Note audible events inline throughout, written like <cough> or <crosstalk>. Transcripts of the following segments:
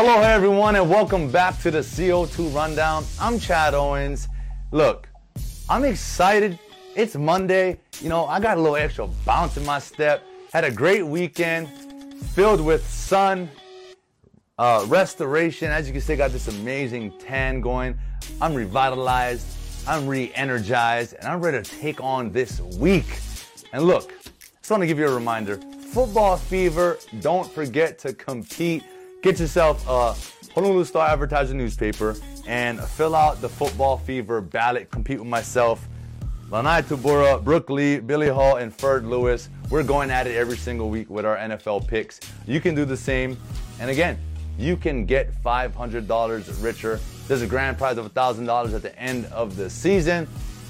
Hello, everyone, and welcome back to the CO2 Rundown. I'm Chad Owens. Look, I'm excited. It's Monday. You know, I got a little extra bounce in my step. Had a great weekend filled with sun, uh, restoration. As you can see, I got this amazing tan going. I'm revitalized. I'm re-energized, and I'm ready to take on this week. And look, just want to give you a reminder: football fever. Don't forget to compete. Get yourself a Honolulu Star Advertiser newspaper and fill out the football fever ballot. Compete with myself, Lanai Tabura, Brooke Lee, Billy Hall, and Ferd Lewis. We're going at it every single week with our NFL picks. You can do the same. And again, you can get $500 richer. There's a grand prize of $1,000 at the end of the season.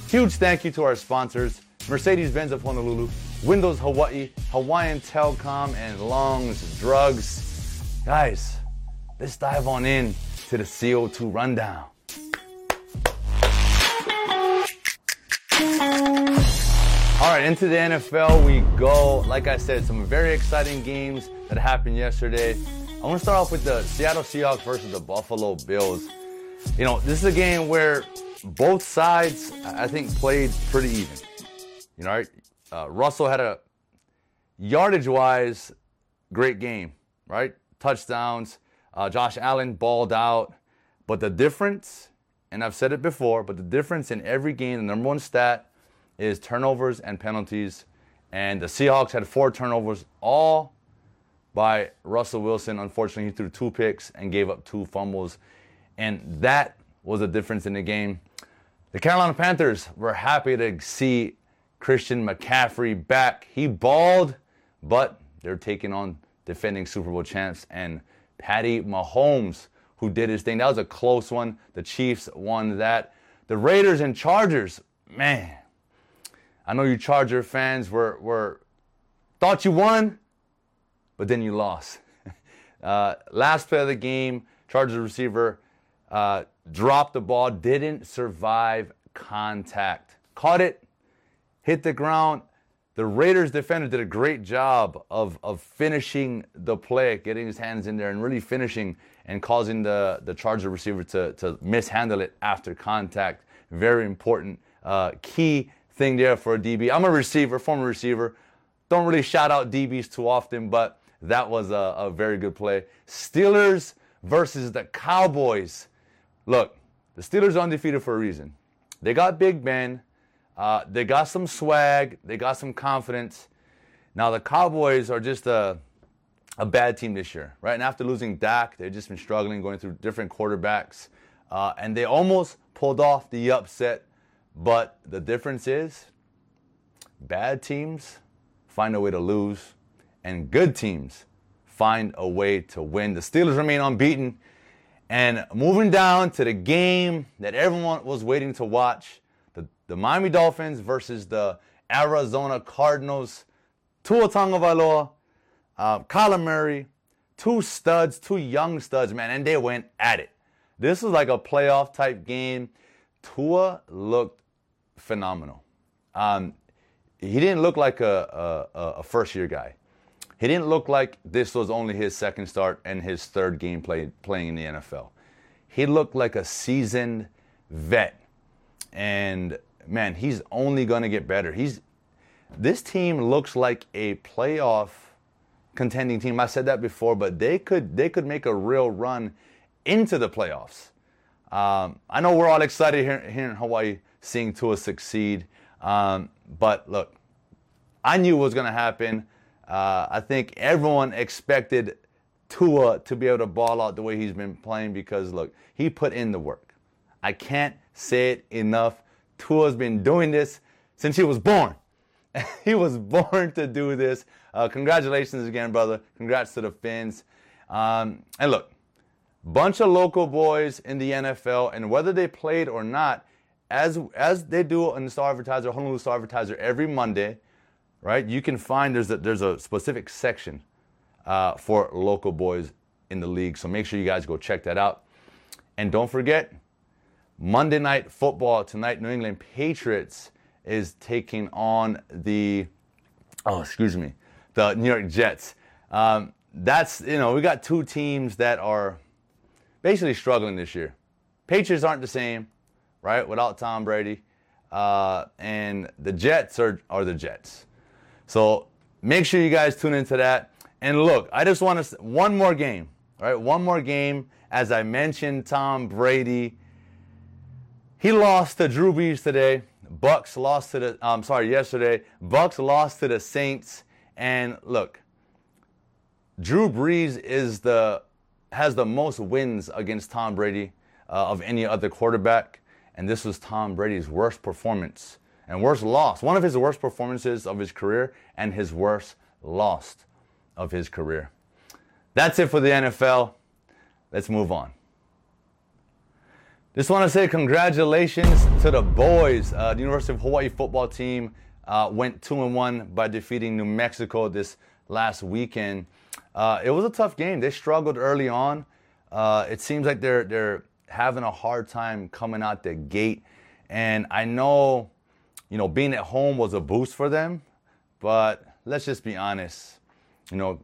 Huge thank you to our sponsors Mercedes Benz of Honolulu, Windows Hawaii, Hawaiian Telcom, and Longs Drugs. Guys, let's dive on in to the CO2 rundown. All right, into the NFL we go. Like I said, some very exciting games that happened yesterday. I want to start off with the Seattle Seahawks versus the Buffalo Bills. You know, this is a game where both sides, I think, played pretty even. You know, right? Uh, Russell had a yardage wise great game, right? Touchdowns. Uh, Josh Allen balled out. But the difference, and I've said it before, but the difference in every game, the number one stat is turnovers and penalties. And the Seahawks had four turnovers, all by Russell Wilson. Unfortunately, he threw two picks and gave up two fumbles. And that was the difference in the game. The Carolina Panthers were happy to see Christian McCaffrey back. He balled, but they're taking on defending Super Bowl champs, and Patty Mahomes, who did his thing. That was a close one. The Chiefs won that. The Raiders and Chargers, man. I know you Charger fans were, were thought you won, but then you lost. <laughs> uh, last play of the game, Chargers receiver uh, dropped the ball, didn't survive contact. Caught it, hit the ground, the Raiders defender did a great job of, of finishing the play, getting his hands in there and really finishing and causing the, the Charger receiver to, to mishandle it after contact. Very important uh, key thing there for a DB. I'm a receiver, former receiver. Don't really shout out DBs too often, but that was a, a very good play. Steelers versus the Cowboys. Look, the Steelers are undefeated for a reason. They got Big Ben. Uh, they got some swag. They got some confidence. Now the Cowboys are just a a bad team this year, right? And after losing Dak, they've just been struggling, going through different quarterbacks, uh, and they almost pulled off the upset. But the difference is, bad teams find a way to lose, and good teams find a way to win. The Steelers remain unbeaten. And moving down to the game that everyone was waiting to watch, the Miami Dolphins versus the Arizona Cardinals. Tua Tagovailoa, uh, Kyler Murray, two studs, two young studs, man, and they went at it. This was like a playoff type game. Tua looked phenomenal. Um, he didn't look like a, a, a first year guy. He didn't look like this was only his second start and his third game play, playing in the NFL. He looked like a seasoned vet. And man, he's only going to get better. He's this team looks like a playoff contending team. I said that before, but they could they could make a real run into the playoffs. Um, I know we're all excited here, here in Hawaii seeing Tua succeed, um, but look, I knew what was going to happen. Uh, I think everyone expected Tua to be able to ball out the way he's been playing because look, he put in the work. I can't say it enough. Tua's been doing this since he was born. <laughs> he was born to do this. Uh, congratulations again, brother. Congrats to the Fins. Um, and look, bunch of local boys in the NFL, and whether they played or not, as as they do in the Star Advertiser, Honolulu Star Advertiser every Monday, right? You can find there's a, there's a specific section uh, for local boys in the league. So make sure you guys go check that out. And don't forget, Monday Night Football tonight, New England Patriots is taking on the, oh, excuse me, the New York Jets. Um, that's, you know, we got two teams that are basically struggling this year. Patriots aren't the same, right? Without Tom Brady. Uh, and the Jets are, are the Jets. So make sure you guys tune into that. And look, I just want to, one more game, right? One more game. As I mentioned, Tom Brady, he lost to Drew Brees today. Bucks lost to the, I'm sorry, yesterday. Bucks lost to the Saints. And look, Drew Brees is the, has the most wins against Tom Brady uh, of any other quarterback. And this was Tom Brady's worst performance and worst loss. One of his worst performances of his career and his worst loss of his career. That's it for the NFL. Let's move on. Just want to say congratulations to the boys. Uh, the University of Hawaii football team uh, went two and one by defeating New Mexico this last weekend. Uh, it was a tough game. They struggled early on. Uh, it seems like they're they're having a hard time coming out the gate, and I know, you know, being at home was a boost for them, but let's just be honest. You know,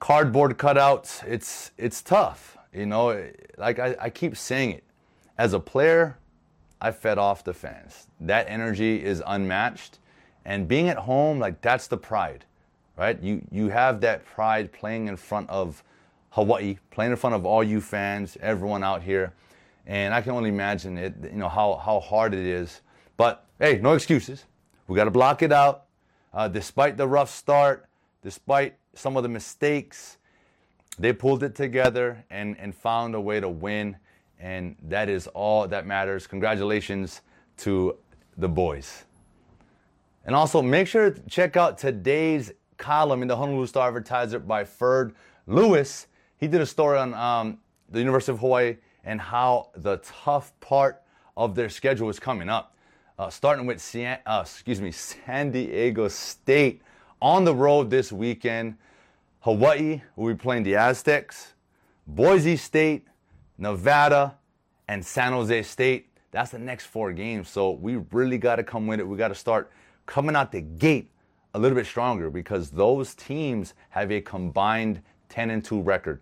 cardboard cutouts. It's it's tough. You know, like I, I keep saying it. As a player, I fed off the fans. That energy is unmatched. And being at home, like that's the pride, right? You you have that pride playing in front of Hawaii, playing in front of all you fans, everyone out here. And I can only imagine it, you know, how, how hard it is. But hey, no excuses. We got to block it out. Uh, despite the rough start, despite some of the mistakes, they pulled it together and, and found a way to win. And that is all that matters. Congratulations to the boys. And also make sure to check out today's column in the Honolulu Star Advertiser by Ferd Lewis he did a story on um, the University of Hawaii and how the tough part of their schedule is coming up. Uh, starting with San, uh, excuse me, San Diego State on the road this weekend. Hawaii will be playing the Aztecs, Boise State, Nevada, and San Jose State. That's the next four games. So we really got to come with it. We got to start coming out the gate a little bit stronger because those teams have a combined 10 and 2 record.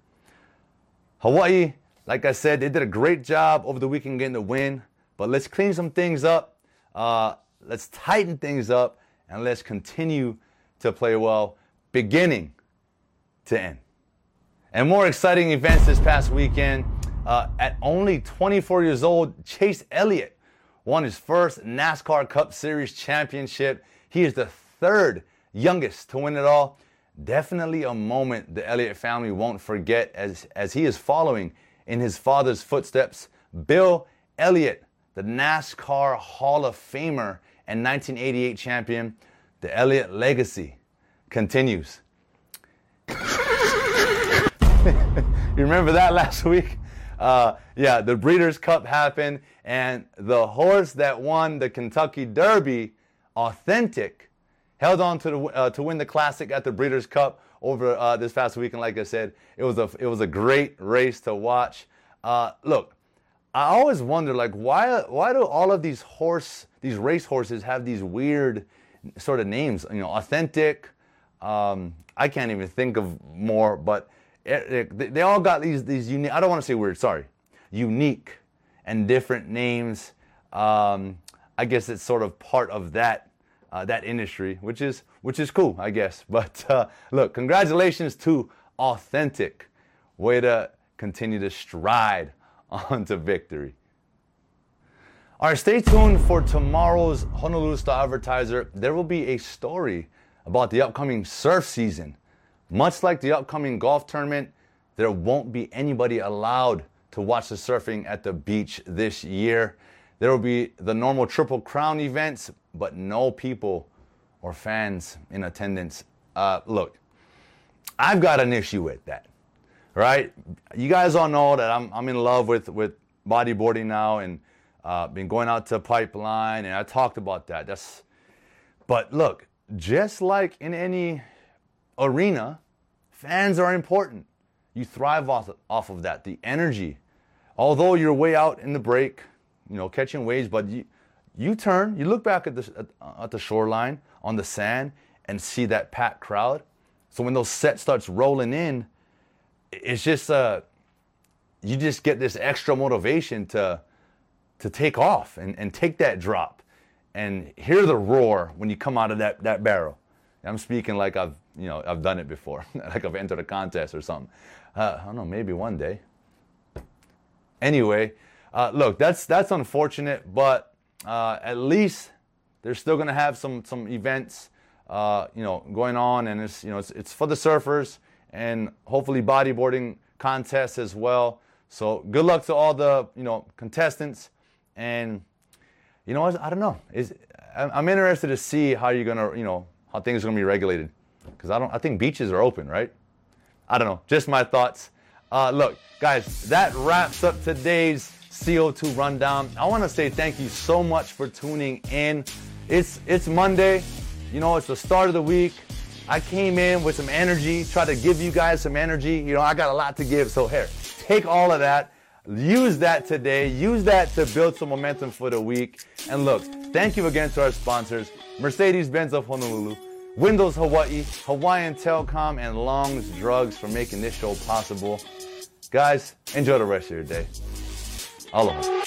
Hawaii, like I said, they did a great job over the weekend getting the win, but let's clean some things up. Uh, let's tighten things up and let's continue to play well, beginning to end. And more exciting events this past weekend. Uh, at only 24 years old, Chase Elliott won his first NASCAR Cup Series championship. He is the third youngest to win it all definitely a moment the Elliott family won't forget as, as he is following in his father's footsteps. Bill Elliott, the NASCAR Hall of Famer and 1988 champion, the Elliott legacy continues. <laughs> you remember that last <laughs> week? Uh, yeah, the Breeders' Cup happened, and the horse that won the Kentucky Derby, Authentic, held on to the, uh, to win the classic at the Breeders' Cup over uh, this past weekend. Like I said, it was a it was a great race to watch. Uh, look, I always wonder like why why do all of these horse these race horses have these weird sort of names? You know, authentic. Um, I can't even think of more, but they all got these these unique. I don't want to say weird. Sorry, unique and different names. Um, I guess it's sort of part of that uh, that industry, which is which is cool, I guess. <laughs> But uh, look, congratulations to Authentic. Way to continue to stride <laughs> onto victory. All right, stay tuned for tomorrow's Honolulu Star Advertiser. There will be a story about the upcoming surf season. Much like the upcoming golf tournament, there won't be anybody allowed to watch the surfing at the beach this year. There will be the normal Triple Crown events, but no people or fans in attendance. Uh, look, I've got an issue with that, right? You guys all know that I'm, I'm in love with, with bodyboarding now and uh, been going out to Pipeline, and I talked about that. That's, but look, just like in any arena, fans are important. You thrive off, off of that. The energy. Although you're way out in the break, you know, catching waves, but you, you turn, you look back at the, at, at the shoreline on the sand and see that packed crowd. So when those sets starts rolling in, it's just uh, you just get this extra motivation to to take off and, and take that drop and hear the roar when you come out of that, that barrel. I'm speaking like I've you know I've done it before, <laughs> like I've entered a contest or something. Uh, I don't know, maybe one day. Anyway, uh, look, that's that's unfortunate, but uh, at least they're still gonna have some some events, uh, you know, going on, and it's you know it's, it's for the surfers and hopefully bodyboarding contests as well. So good luck to all the you know contestants, and you know I don't know. Is I'm interested to see how you're gonna you know how things are gonna be regulated because I don't I think beaches are open, right? I don't know. Just my thoughts. Uh, look, guys, that wraps up today's CO2 rundown. I want to say thank you so much for tuning in. It's it's Monday. You know, it's the start of the week. I came in with some energy, try to give you guys some energy. You know, I got a lot to give. So here, take all of that. Use that today. Use that to build some momentum for the week. And look, thank you again to our sponsors, Mercedes-Benz of Honolulu, Windows Hawaii, Hawaiian Telcom, and Long's Drugs for making this show possible. Guys, enjoy the rest of your day. Aloha.